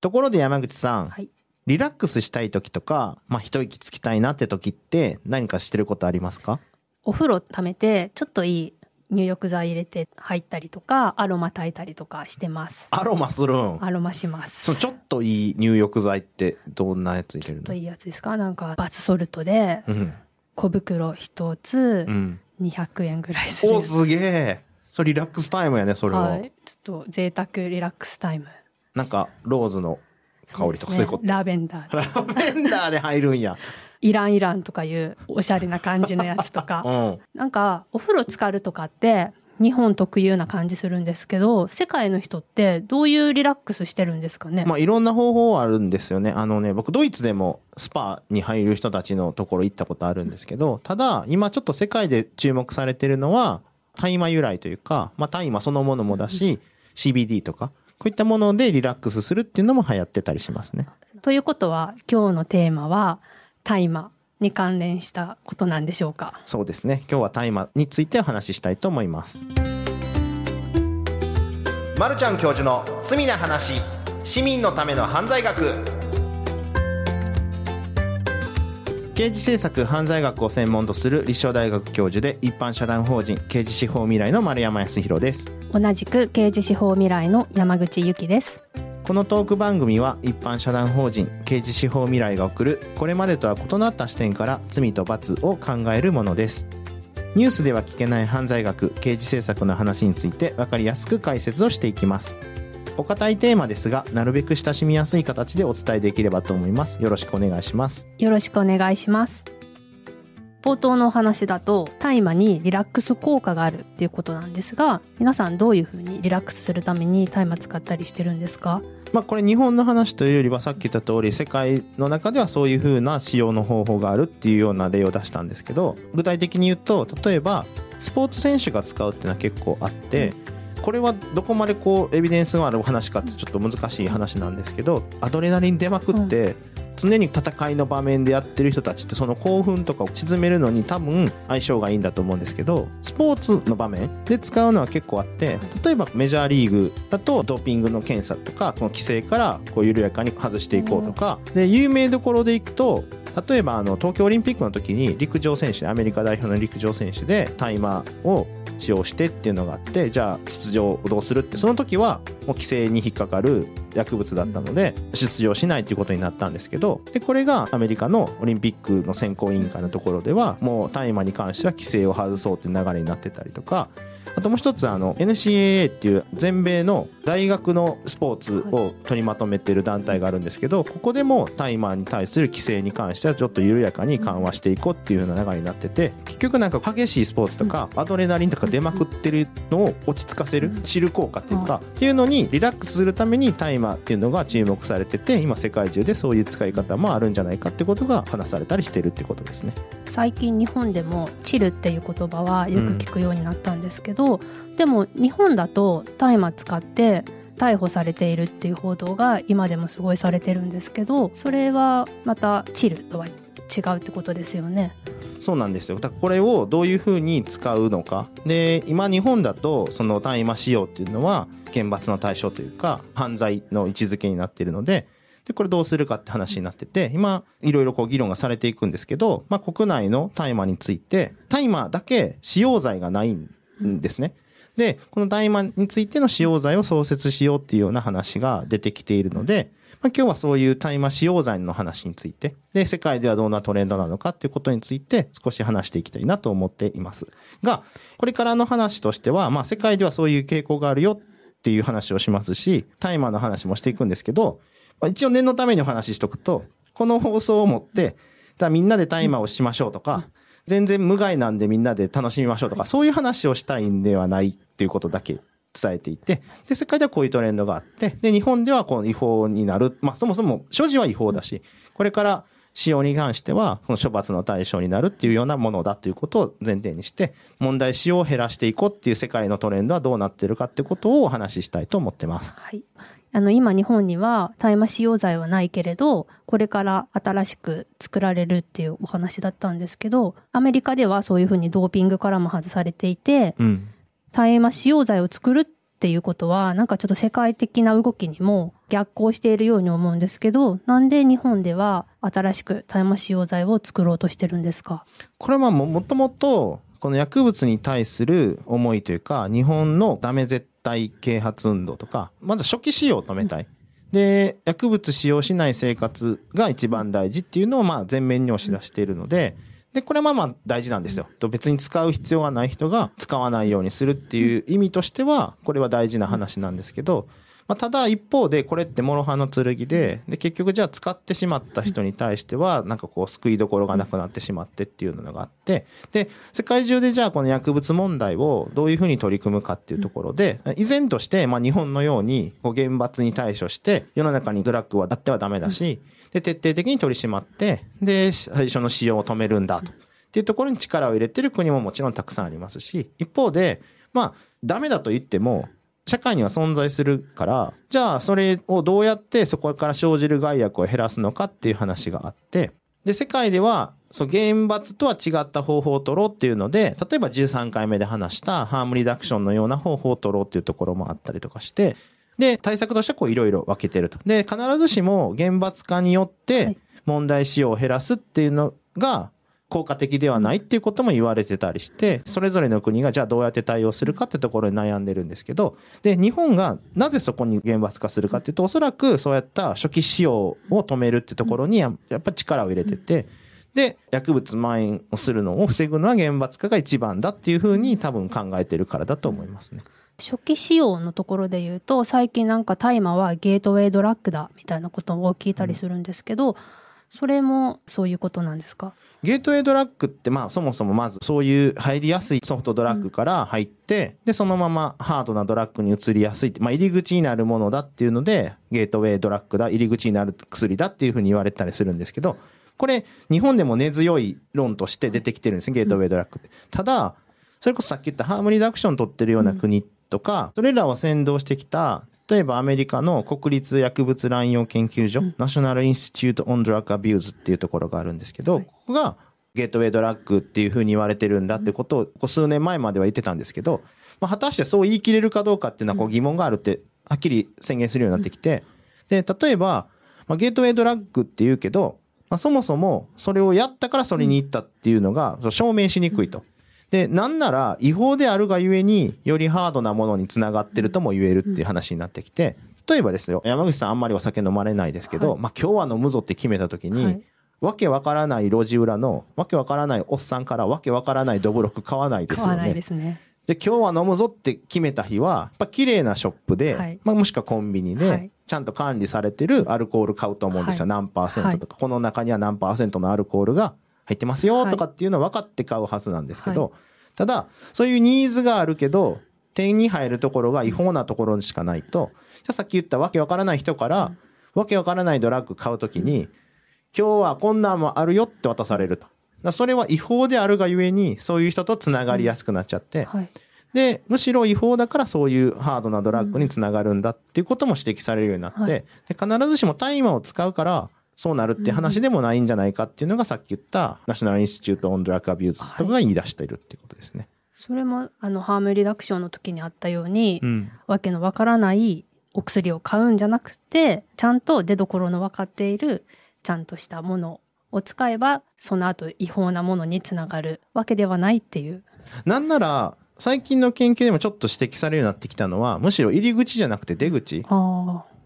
ところで山口さん、はい。リラックスしたい時とか、まあ一息つきたいなって時って何かしてることありますか？お風呂溜めて、ちょっといい入浴剤入れて入ったりとか、アロマ炊いたりとかしてます。アロマするん？アロマします。そのちょっといい入浴剤ってどんなやつ入れるの？といいやつですか？なんか、バツソルトで、うん。小袋一つう、ん。200円ぐらいする。お、すげえ。それリラックスタイムやね、それは。はい。ちょっと贅沢リラックスタイム。なんか、ローズの香りとかそういうこと？ねラベンダー。ラベンダーで入るんや。イランイランとかいうおしゃれな感じのやつとうか。ん。なんか、お風呂浸かるとかって、日本特有な感じするんですけど、世界の人ってどういうリラックスしてるんですかね、まあ、いろんな方法あるんですよね。あのね、僕、ドイツでもスパに入る人たちのところ行ったことあるんですけど、ただ、今ちょっと世界で注目されてるのは、大麻由来というか、まあ、大麻そのものもだし、CBD とか、こういったものでリラックスするっていうのも流行ってたりしますね。ということは、今日のテーマは、大麻に関連したことなんでしょうか？そうですね。今日は大麻についてお話ししたいと思います。まるちゃん教授の罪な話、市民のための犯罪学。刑事政策犯罪学を専門とする立正大学教授で一般社団法人刑事司法未来の丸山康弘です。同じく刑事司法未来の山口由紀です。このトーク番組は一般社団法人刑事司法未来が送るこれまでとは異なった視点から罪と罰を考えるものですニュースでは聞けない犯罪学刑事政策の話について分かりやすく解説をしていきますお堅いテーマですがなるべく親しみやすい形でお伝えできればと思います。よろしくお願いします。よろしくお願いします。冒頭のお話だと大麻にリラックス効果があるっていうことなんですが皆さんどういうふうにリラックスするために大麻使ったりしてるんですか？まあこれ日本の話というよりはさっき言った通り世界の中ではそういう風な使用の方法があるっていうような例を出したんですけど具体的に言うと例えばスポーツ選手が使うっていうのは結構あってこれはどこまでこうエビデンスがある話かってちょっと難しい話なんですけどアドレナリン出まくって常に戦いの場面でやってる人たちってその興奮とかを沈めるのに多分相性がいいんだと思うんですけどスポーツの場面で使うのは結構あって例えばメジャーリーグだとドーピングの検査とかこの規制からこう緩やかに外していこうとかで有名どころでいくと例えばあの東京オリンピックの時に陸上選手アメリカ代表の陸上選手で大麻を使用してっていうのがあってじゃあ出場をどうするってその時はもう規制に引っかかる薬物だったので出場しないっていうことになったんですけどでこれがアメリカのオリンピックの選考委員会のところではもう大麻に関しては規制を外そうという流れになってたりとかあともう一つあの NCAA っていう全米の大学のスポーツを取りまとめてる団体があるんですけどここでも大麻に対する規制に関してはちょっと緩やかに緩和していこうっていうような流れになってて結局なんか激しいスポーツとかアドレナリンとか出まくってるのを落ち着かせるチル効果っていうかっていうのにリラックスするために大麻っていうのが注目されてて今世界中でそういう使い方もあるんじゃないかってことが話されたりしてるってことですね。最近日本でもチルっていう言葉はよく聞くようになったんですけど、でも日本だと大麻使って逮捕されているっていう報道が今でもすごいされてるんですけどそれはまたチルとは違うってことですよね。そうなんですよ。だからこれをどういうふうに使うのか。で、今日本だとその大麻使用っていうのは厳罰の対象というか犯罪の位置づけになっているので、で、これどうするかって話になってて、今、いろいろこう議論がされていくんですけど、まあ国内の大麻について、大麻だけ使用罪がないんんですね。で、この大麻についての使用罪を創設しようっていうような話が出てきているので、まあ、今日はそういう大麻使用罪の話について、で、世界ではどんなトレンドなのかっていうことについて少し話していきたいなと思っています。が、これからの話としては、まあ世界ではそういう傾向があるよっていう話をしますし、大麻の話もしていくんですけど、まあ、一応念のためにお話ししとくと、この放送をもって、だみんなで大麻をしましょうとか、全然無害なんでみんなで楽しみましょうとか、そういう話をしたいんではないっていうことだけ伝えていて、で、世界ではこういうトレンドがあって、で、日本ではこの違法になる。まあ、そもそも所持は違法だし、これから使用に関しては、この処罰の対象になるっていうようなものだということを前提にして、問題使用を減らしていこうっていう世界のトレンドはどうなってるかってことをお話ししたいと思ってます。はい。あの、今日本には大麻使用罪はないけれど、これから新しく作られるっていうお話だったんですけど、アメリカではそういうふうにドーピングからも外されていて、うん。大麻使用罪を作るっっていうことは、なんかちょっと世界的な動きにも逆行しているように思うんですけど、なんで日本では新しく大麻使用剤を作ろうとしてるんですか？これはももともと、この薬物に対する思いというか、日本のダメ絶対啓発運動とか、まず初期使用を止めたい。で、薬物使用しない生活が一番大事っていうのをまあ前面に押し出しているので、で、これはまあまあ大事なんですよ。と別に使う必要がない人が使わないようにするっていう意味としては、これは大事な話なんですけど、まあ、ただ一方でこれって諸刃の剣で、で、結局じゃあ使ってしまった人に対しては、なんかこう救いどころがなくなってしまってっていうのがあって、で、世界中でじゃあこの薬物問題をどういうふうに取り組むかっていうところで、依然としてまあ日本のようにこう厳罰に対処して、世の中にドラッグはあってはダメだし、で、徹底的に取り締まって、で、最初の使用を止めるんだと。っていうところに力を入れてる国ももちろんたくさんありますし、一方で、まあ、ダメだと言っても、社会には存在するから、じゃあそれをどうやってそこから生じる害悪を減らすのかっていう話があって、で、世界では、そう、厳罰とは違った方法を取ろうっていうので、例えば13回目で話したハームリダクションのような方法を取ろうっていうところもあったりとかして、で、対策としてはこういろいろ分けてると。で、必ずしも厳罰化によって問題使用を減らすっていうのが、効果的ではないっていうことも言われてたりして、それぞれの国がじゃあどうやって対応するかってところに悩んでるんですけど、で、日本がなぜそこに厳罰化するかっていうと、おそらくそうやった初期使用を止めるってところにやっぱ力を入れてて、で、薬物蔓延をするのを防ぐのは厳罰化が一番だっていうふうに多分考えてるからだと思いますね。初期使用のところで言うと、最近なんか大麻はゲートウェイドラッグだみたいなことを聞いたりするんですけど、うんそれもそういうことなんですか？ゲートウェイドラッグってまあそもそもまずそういう入りやすいソフトドラッグから入って、うん、でそのままハードなドラッグに移りやすいまあ入り口になるものだっていうのでゲートウェイドラッグだ入り口になる薬だっていうふうに言われたりするんですけどこれ日本でも根強い論として出てきてるんですねゲートウェイドラッグって。ただそれこそさっき言った harm reduction 取ってるような国とか、それらを先導してきた例えばアメリカの国立薬物乱用研究所、うん、 National Institute on Drug Abuse っていうところがあるんですけど、はい、ここが gateway drug っていうふうに言われてるんだってことを、ここ数年前までは言ってたんですけど、まあ、果たしてそう言い切れるかどうかっていうのはこう疑問があるって、はっきり宣言するようになってきて、で、例えば、まあ、 gateway drug って言うけど、まあ、そもそもそれをやったからそれに行ったっていうのが証明しにくいと。で、なんなら違法であるがゆえによりハードなものにつながってるとも言えるっていう話になってきて、例えばですよ、山口さんあんまりお酒飲まれないですけど、はい、まあ今日は飲むぞって決めた時に、はい、わけわからない路地裏の、わけわからないおっさんからわけわからないドブロク買わないですよね。買わないですね。で、今日は飲むぞって決めた日は、やっぱ綺麗なショップで、はい、まあもしくはコンビニで、ちゃんと管理されてるアルコール買うと思うんですよ。何パーセントとか、この中には何パーセントのアルコールが入ってますよとかっていうのは分かって買うはずなんですけど、ただ、そういうニーズがあるけど、手に入るところが違法なところしかないと、じゃあさっき言ったわけわからない人から、わけわからないドラッグ買うときに、今日はこんなんもあるよって渡されると。それは違法であるがゆえに、そういう人と繋がりやすくなっちゃって、はい、で、むしろ違法だからそういうハードなドラッグにつながるんだっていうことも指摘されるようになって、はい、で必ずしも大麻を使うから、そうなるって話でもないんじゃないかっていうのがさっき言った National Institute on Drug Abuse とかが言い出しているっていうことですね。それもあの harm reduction の時にあったように、うん、わけのわからないお薬を買うんじゃなくてちゃんと出どころの分かっているちゃんとしたものを使えばその後違法なものにつながるわけではないっていう。なんなら最近の研究でもちょっと指摘されるようになってきたのはむしろ入り口じゃなくて出口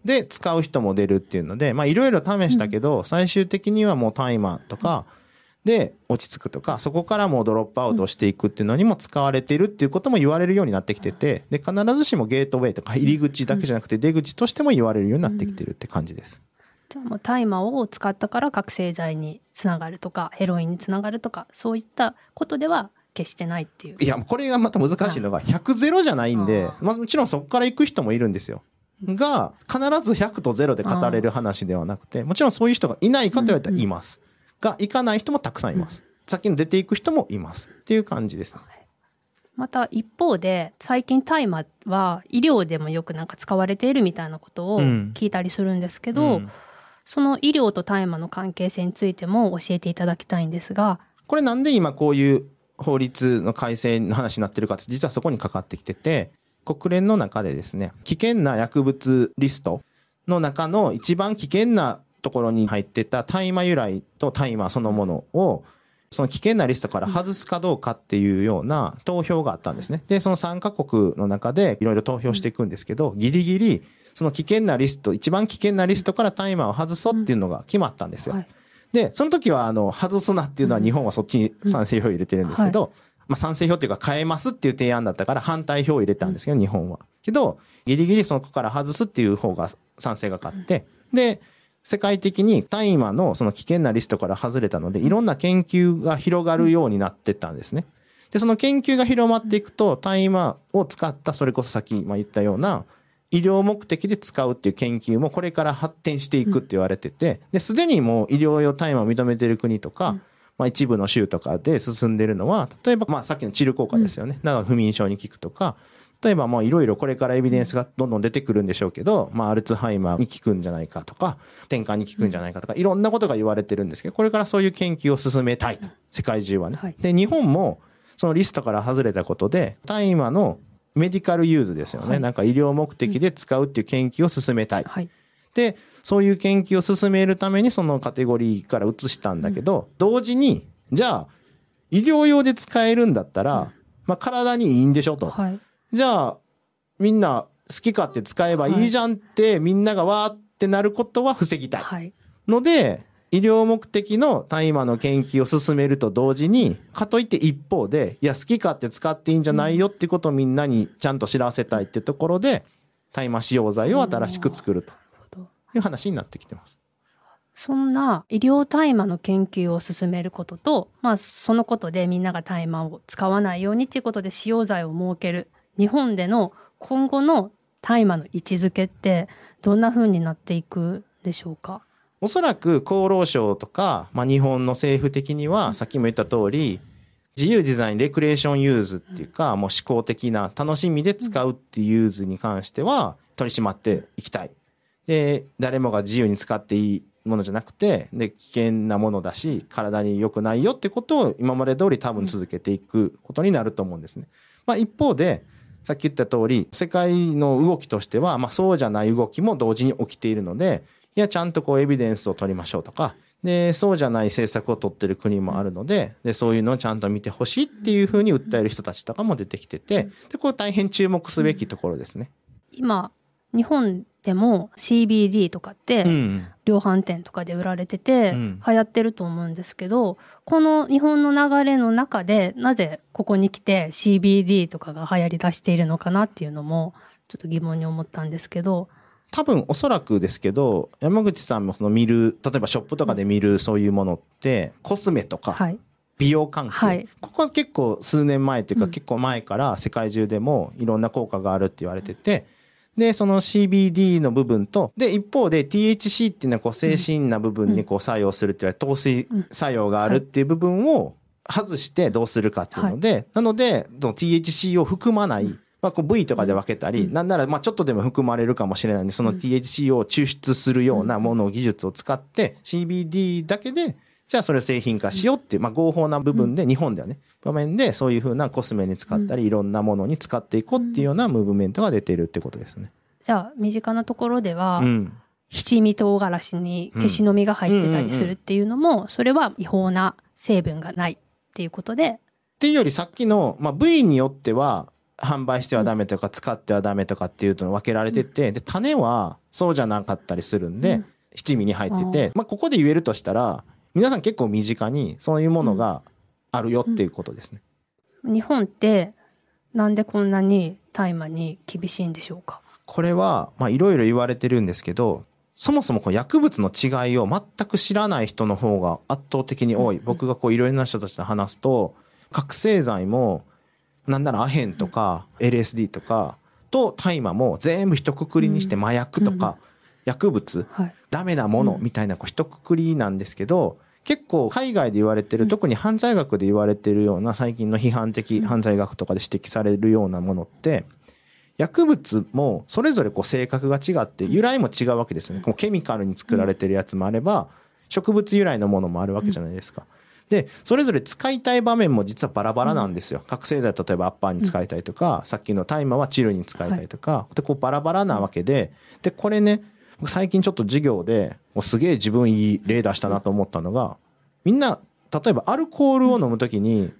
で使う人も出るっていうのでまあいろいろ試したけど、うん、最終的にはもうタイマーとか、うんで落ち着くとか、そこからもうドロップアウトしていくっていうのにも使われているっていうことも言われるようになってきてて、で、必ずしもゲートウェイとか入り口だけじゃなくて出口としても言われるようになってきてるって感じです。じゃあもう大麻を使ったから覚醒剤につながるとか、ヘロインにつながるとか、そういったことでは決してないっていう。いや、これがまた難しいのが、100ゼロじゃないんで、まあもちろんそこから行く人もいるんですよ。が、必ず100と0で語れる話ではなくて、もちろんそういう人がいないかと言われたらいます。が、行かない人もたくさんいます。先に出ていく人もいます。っていう感じです、ね。また一方で最近大麻は医療でもよくなんか使われているみたいなことを聞いたりするんですけど、うんうん、その医療と大麻の関係性についても教えていただきたいんですが。これなんで今こういう法律の改正の話になってるかって実はそこにかかってきてて国連の中でですね、危険な薬物リストの中の一番危険なところに入ってた大麻由来と大麻そのものを、その危険なリストから外すかどうかっていうような投票があったんですね。で、その3カ国の中でいろいろ投票していくんですけど、ギリギリ、その危険なリスト、一番危険なリストから大麻を外そうっていうのが決まったんですよ。はいで、その時は、あの、外すなっていうのは日本はそっちに賛成票を入れてるんですけど、まあ賛成票っていうか変えますっていう提案だったから反対票を入れたんですけど、日本は。けど、ギリギリそこから外すっていう方が賛成が勝って、で、世界的に大麻のその危険なリストから外れたので、いろんな研究が広がるようになってったんですね。で、その研究が広まっていくと、大麻を使った、それこそさっきまあ言ったような、医療目的で使うっていう研究もこれから発展していくって言われてて、で、すでにもう医療用大麻を認めてる国とか、まあ一部の州とかで進んでるのは、例えばまあさっきのチル効果ですよね。だから不眠症に効くとか、例えばまあいろいろこれからエビデンスがどんどん出てくるんでしょうけど、まあアルツハイマーに効くんじゃないかとか、転換に効くんじゃないかとか、いろんなことが言われてるんですけど、これからそういう研究を進めたいと。世界中はね。はいで、日本もそのリストから外れたことで、大麻のメディカルユーズですよね。はいなんか医療目的で使うっていう研究を進めたい。はいで、そういう研究を進めるためにそのカテゴリーから移したんだけど、同時に、じゃあ、医療用で使えるんだったら、まあ体にいいんでしょと。はい。じゃあ、みんな好き勝手使えばいい。じゃんって、みんながわーってなることは防ぎたい。はい。ので、医療目的の大麻の研究を進めると同時に、かといって一方で、いや、好き勝手使っていいんじゃないよってことをみんなにちゃんと知らせたいってところで、大麻使用罪を新しく作るという話になってきてます。そんな医療大麻の研究を進めることと、まあ、そのことでみんなが大麻を使わないようにということで使用罪を設ける日本での今後の大麻の位置づけってどんな風になっていくでしょうか？おそらく厚労省とか、まあ、日本の政府的には、さっきも言った通り、自由自在に recreation use っていうか、もう嗜好的な楽しみで使うっていう use に関しては取り締まっていきたい。で、誰もが自由に使っていいものじゃなくて、で、危険なものだし、体に良くないよってことを今まで通り多分続けていくことになると思うんですね。まあ一方で、さっき言った通り、世界の動きとしては、まあそうじゃない動きも同時に起きているので、いや、ちゃんとこうエビデンスを取りましょうとか、で、そうじゃない政策を取ってる国もあるので、で、そういうのをちゃんと見てほしいっていうふうに訴える人たちとかも出てきてて、で、これ大変注目すべきところですね。今日本でも CBD とかってうん。量販店とかで売られててうん。流行ってると思うんですけど、この日本の流れの中でなぜここに来て CBD とかが流行り出しているのかなっていうのもちょっと疑問に思ったんですけど、多分おそらくですけど、山口さんもその見る、例えばショップとかで見るそういうものって、コスメとか、はい。美容関係、はい。ここは結構数年前っていうか、うん。結構前から世界中でもいろんな効果があるって言われてて、で、その CBD の部分と、で、一方で THC っていうのはこう精神な部分にこう作用するって言われ、糖水作用があるっていう部分を外してどうするかっていうので、なので、その THC を含まない、まあ、こう部位とかで分けたり、なんなら、まあ、ちょっとでも含まれるかもしれないんで、その THC を抽出するようなものを技術を使って、CBD だけで、じゃあそれを製品化しようっていう、まあ、合法な部分で、日本ではね、場面でそういうふうなコスメに使ったり、いろんなものに使っていこうっていうようなムーブメントが出ているってことですね。じゃあ身近なところでは、うん。七味唐辛子に消しの実が入ってたりするっていうのも、それは違法な成分がないっていうことで、っていうよりさっきの、まあ、部位によっては販売してはダメとか使ってはダメとかっていうの分けられてて、で、種はそうじゃなかったりするんで、うん。七味に入ってて、まあ、ここで言えるとしたら、皆さん結構身近にそういうものがあるよっていうことですね。日本ってなんでこんなに大麻に厳しいんでしょうか？これは、まあ、いろいろ言われてるんですけど、そもそもこう薬物の違いを全く知らない人の方が圧倒的に多い。僕がこういろいろな人たちと話すと、覚醒剤も、なんならアヘンとか LSD とか、と大麻も全部一括りにして麻薬とか薬物、はい。ダメなものみたいなこう一括りなんですけど、結構海外で言われてる、特に犯罪学で言われてるような最近の批判的犯罪学とかで指摘されるようなものって、薬物もそれぞれこう性格が違って由来も違うわけですよね。こうケミカルに作られてるやつもあれば、植物由来のものもあるわけじゃないですか。で、それぞれ使いたい場面も実はバラバラなんですよ。覚醒剤例えばアッパーに使いたいとか、さっきのタイマーはチルに使いたいとか、で、こうバラバラなわけで、で、これね、僕最近ちょっと授業で、もうすげえ自分いい例出したなと思ったのが、みんな、例えばアルコールを飲むときに、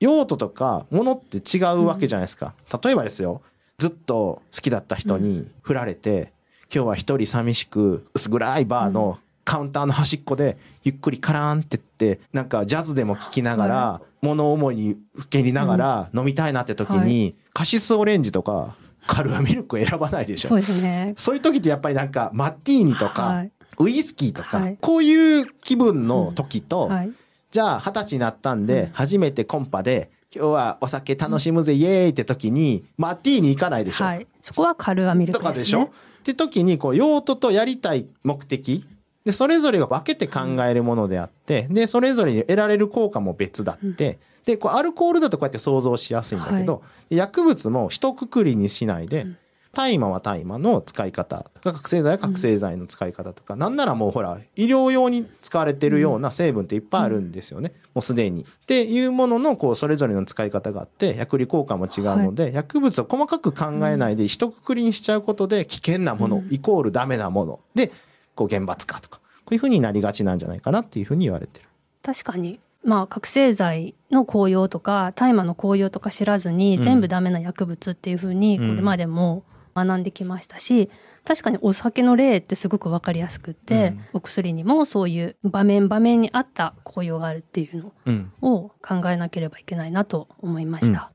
用途とかものって違うわけじゃないですか。例えばですよ、ずっと好きだった人に振られて、今日は一人寂しく薄暗いバーのカウンターの端っこでゆっくりカラーンってって、なんかジャズでも聴きながら、物思いにふけりながら飲みたいなって時に、カシスオレンジとかカルアミルクを選ばないでしょそう。ですね。そういう時ってやっぱりなんかマッティーニとか、はいウイスキーとか、はいこういう気分の時と、はい。じゃあ二十歳になったんで、初めてコンパで、今日はお酒楽しむぜ、イエーイって時に、マッティーニ行かないでしょ。はい。そこはカルアミルクです、ね。とかでしょって時に、こう、用途とやりたい目的。で、それぞれが分けて考えるものであって、で、それぞれに得られる効果も別だって、で、こう、アルコールだとこうやって想像しやすいんだけど、薬物も一括りにしないで、大麻は大麻の使い方とか、覚醒剤は覚醒剤の使い方とか、なんならもうほら、医療用に使われてるような成分っていっぱいあるんですよね。もうすでに。っていうものの、こう、それぞれの使い方があって、薬理効果も違うので、薬物を細かく考えないで、一括りにしちゃうことで、危険なもの、イコールダメなもので、こう、厳罰化とか、こういうふうになりがちなんじゃないかなっていうふうに言われてる。確かに。まあ、覚醒剤の効用とか、大麻の効用とか知らずに、うん全部ダメな薬物っていうふうに、こうんれまでも学んできましたし、確かにお酒の例ってすごくわかりやすくって、うんお薬にもそういう場面場面に合った効用があるっていうのうん。を考えなければいけないなと思いました。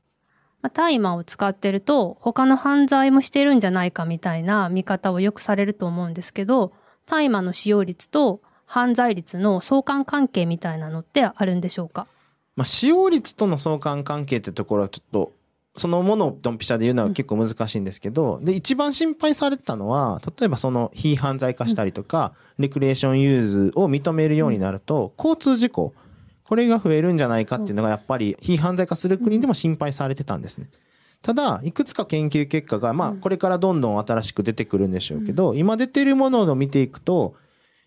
まあ、大麻を使ってると他の犯罪もしてるんじゃないかみたいな見方をよくされると思うんですけど、大麻の使用率と犯罪率の相関関係みたいなのってあるんでしょうか？まあ、使用率との相関関係ってところはちょっと、そのものをドンピシャで言うのは結構難しいんですけど、で、一番心配されてたのは、例えばその非犯罪化したりとか、レクリエーションユーズを認めるようになると、交通事故、これが増えるんじゃないかっていうのがやっぱり非犯罪化する国でも心配されてたんですね。ただ、いくつか研究結果が、まあ、これからどんどん新しく出てくるんでしょうけど、今出てるものを見ていくと、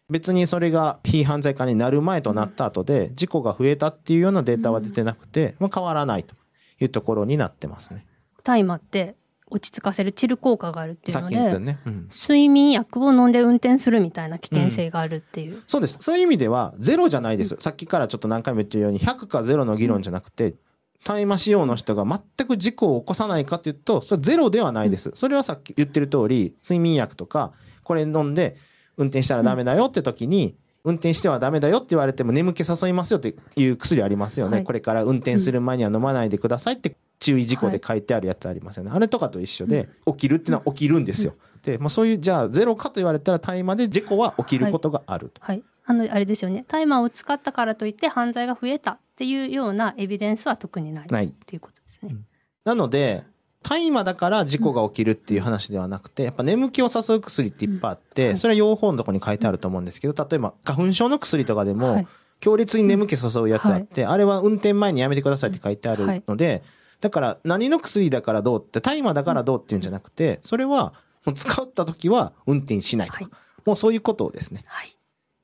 別にそれが非犯罪化になる前となった後で、事故が増えたっていうようなデータは出てなくて、まあ、変わらないというところになってますね。大麻って落ち着かせるチル効果があるっていうので、ね。うん睡眠薬を飲んで運転するみたいな危険性があるっていう。そうです。そういう意味では、ゼロじゃないです。さっきからちょっと何回も言ってるように、100かゼロの議論じゃなくて、大麻使用の人が全く事故を起こさないかというと、それゼロではないです。それはさっき言ってる通り、睡眠薬とか、これ飲んで運転したらダメだよって時に、運転してはダメだよって言われても眠気誘いますよっていう薬ありますよね。はいこれから運転する前には飲まないでくださいって注意事項で書いてあるやつありますよね。あれとかと一緒で、起きるっていうのは起きるんですよ。で、まあそういう、じゃあゼロかと言われたら大麻で事故は起きることがあると。はい。あの、あれですよね。大麻を使ったからといって犯罪が増えたっていうようなエビデンスは特にない。ないっていうことですね。なので、大麻だから事故が起きるっていう話ではなくて、やっぱ眠気を誘う薬っていっぱいあって、それは用法のとこに書いてあると思うんですけど、例えば花粉症の薬とかではもい、強烈に眠気誘うやつあって、あれは運転前にやめてくださいって書いてあるので、だから何の薬だからどうって、大麻だからどうっていうんじゃなくて、それはもう使った時は運転しないとかはい、もうそういうことですね。はい。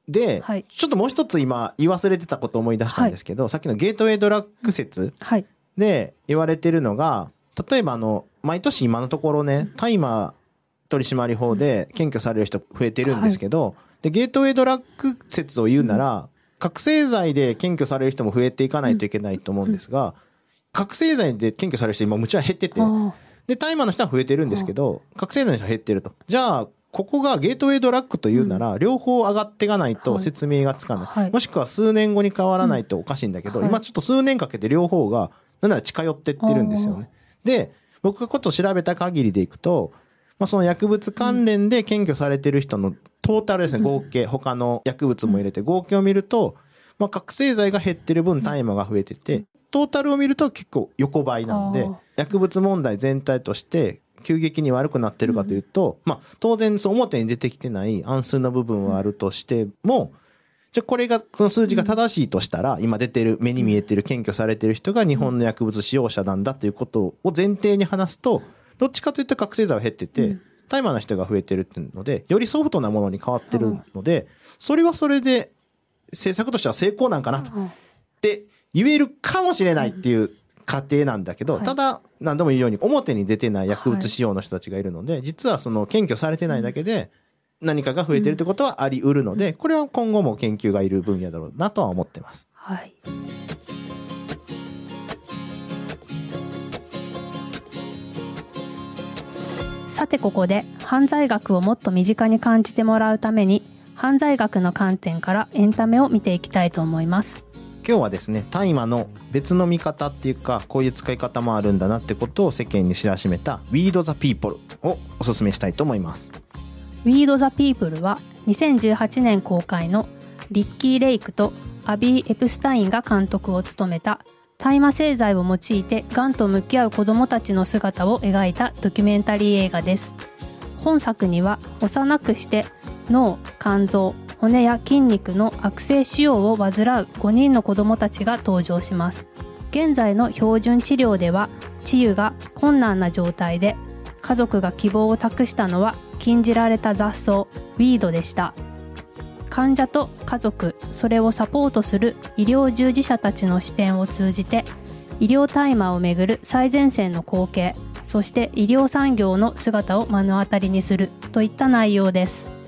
で、はい。ちょっともう一つ今言い忘れてたことを思い出したんですけど、さっきのゲートウェイドラッグ説はい。で言われてるのが、例えばあの、毎年今のところね、大麻取締法で検挙される人増えてるんですけど、で、ゲートウェイドラッグ説を言うなら、覚醒剤で検挙される人も増えていかないといけないと思うんですが、覚醒剤で検挙される人今むちゃ減ってて、あで、大麻の人は増えてるんですけど、覚醒剤の人は減ってると。じゃあ、ここがゲートウェイドラッグというなら、両方上がっていかないとはい。説明がつかない。はい。もしくは数年後に変わらないとおかしいんだけど、はい。今ちょっと数年かけて両方が、なんなら近寄ってってるんですよね。で、僕がことを調べた限りでいくと、まあ、その薬物関連で検挙されてる人のトータルですね、合計、他の薬物も入れて合計を見ると、まあ、覚醒剤が減ってる分大麻が増えてて、トータルを見ると結構横ばいなんで薬物問題全体として急激に悪くなってるかというと、まあ、当然そう表に出てきてない暗数の部分はあるとしても、じゃあこれが、この数字が正しいとしたら、今出てる、目に見えてる、検挙されてる人が日本の薬物使用者なんだということを前提に話すと、どっちかというと覚醒剤は減ってて、大麻の人が増えてるっていうので、よりソフトなものに変わってるので、それはそれで、政策としては成功なんかなと。あって言えるかもしれないっていう過程なんだけど、はい。ただ何度も言うように表に出てない薬物使用の人たちがいるので、実はその検挙されてないだけで何かが増えてるってことはあり得るので、これは今後も研究がいる分野だろうなとは思ってます。はい。さてここで犯罪学をもっと身近に感じてもらうために犯罪学の観点からエンタメを見ていきたいと思います。今日はですね大麻の別の見方っていうかこういう使い方もあるんだなってことを世間に知らしめた「Weed the People」をおすすめしたいと思います。Weed the People は2018年公開のリッキー・レイクとアビー・エプスタインが監督を務めた大麻製剤を用いてがんと向き合う子どもたちの姿を描いたドキュメンタリー映画です。本作には幼くして脳肝臓骨や筋肉の悪性腫瘍を患う5人の子どもたちが登場します。現在の標準治療では治癒が困難な状態で家族が希望を託したのは禁じられた雑草ウィードでした。患者と家族それをサポートする医療従事者たちの視点を通じて医療大麻をめぐる最前線の光景そして医療産業の姿を目の当たりにするといった内容です。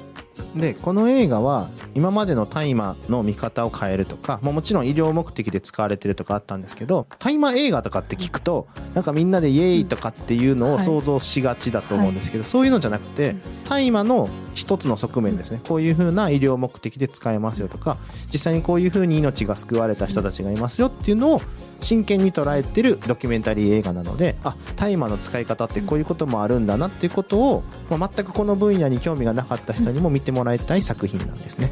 でこの映画は今までの大麻の見方を変えるとか、まあ、もちろん医療目的で使われてるとかあったんですけど大麻映画とかって聞くとなんかみんなでイエーイとかっていうのを想像しがちだと思うんですけど、そういうのじゃなくて大麻の一つの側面ですね。こういう風な医療目的で使えますよとか実際にこういう風に命が救われた人たちがいますよっていうのを真剣に捉えてるドキュメンタリー映画なのであ大麻の使い方ってこういうこともあるんだなっていうことを、まあ、全くこの分野に興味がなかった人にも見てもらいたい作品なんですね。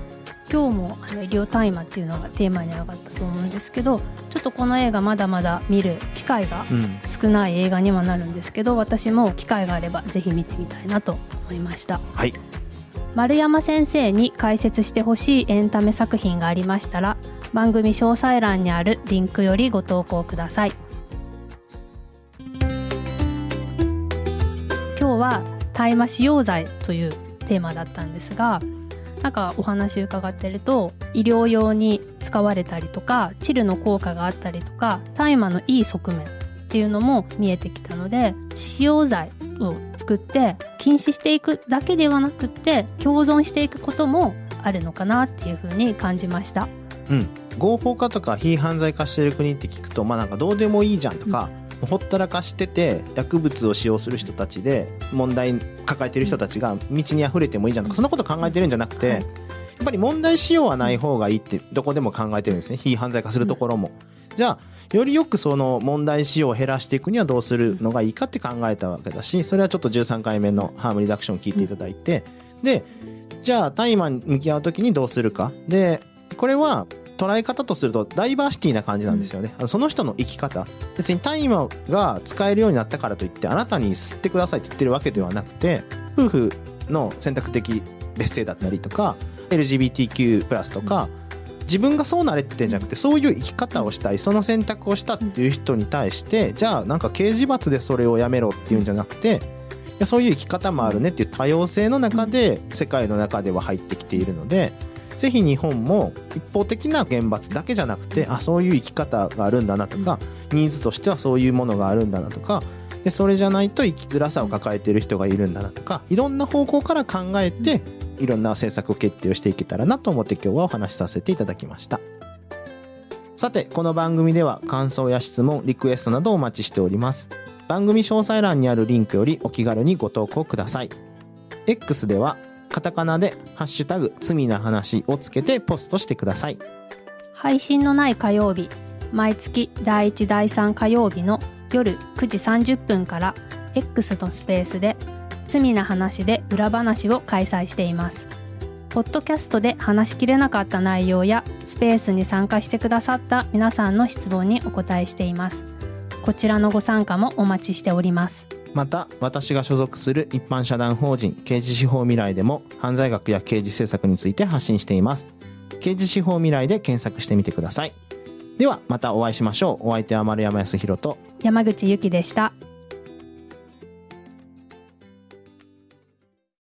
今日も医療大麻っていうのがテーマに上がったと思うんですけどちょっとこの映画まだまだ見る機会がうん。少ない映画にはなるんですけど私も機会があればぜひ見てみたいなと思いました。はい。丸山先生に解説してほしいエンタメ作品がありましたら番組詳細欄にあるリンクよりご投稿ください今日は大麻使用剤というテーマだったんですがなんかお話伺ってると医療用に使われたりとかチルの効果があったりとか大麻のいい側面っていうのも見えてきたので使用剤を作って禁止していくだけではなくって共存していくこともあるのかなっていうふうに感じました。うん、合法化とか非犯罪化してる国って聞くとまあなんかどうでもいいじゃんとか、ほったらかしてて薬物を使用する人たちで問題抱えてる人たちが道に溢れてもいいじゃんとかそんなこと考えてるんじゃなくて、はい。やっぱり問題使用はない方がいいってどこでも考えてるんですね。非犯罪化するところも。じゃあよりよくその問題使用を減らしていくにはどうするのがいいかって考えたわけだしそれはちょっと13回目のハームリダクションを聞いていただいてでじゃあ大麻に向き合う時にどうするか。でこれは捉え方とするとダイバーシティな感じなんですよね、あのその人の生き方。別に大麻が使えるようになったからといってあなたに吸ってくださいって言ってるわけではなくて夫婦の選択的別姓だったりとか LGBTQ+ とか自分がそうなれってんじゃなくてそういう生き方をしたいその選択をしたっていう人に対してじゃあなんか刑事罰でそれをやめろっていうんじゃなくてそういう生き方もあるねっていう多様性の中で世界の中では入ってきているのでぜひ日本も一方的な厳罰だけじゃなくてあそういう生き方があるんだなとかニーズとしてはそういうものがあるんだなとかでそれじゃないと生きづらさを抱えている人がいるんだなとかいろんな方向から考えていろんな政策決定をしていけたらなと思って今日はお話しさせていただきました。さてこの番組では感想や質問リクエストなどお待ちしております。番組詳細欄にあるリンクよりお気軽にご投稿ください。X ではカタカナで「ハッシュタグ罪な話」をつけてポストしてください。配信のない火曜日毎月第1第3火曜日の夜9時30分から X のスペースで「罪な話」で裏話を開催しています。ポッドキャストで話しきれなかった内容やスペースに参加してくださった皆さんの質問にお答えしています。こちらのご参加もお待ちしております。また私が所属する一般社団法人刑事司法未来でも犯罪学や刑事政策について発信しています。刑事司法未来で検索してみてください。ではまたお会いしましょう。お相手は丸山康弘と山口由紀でした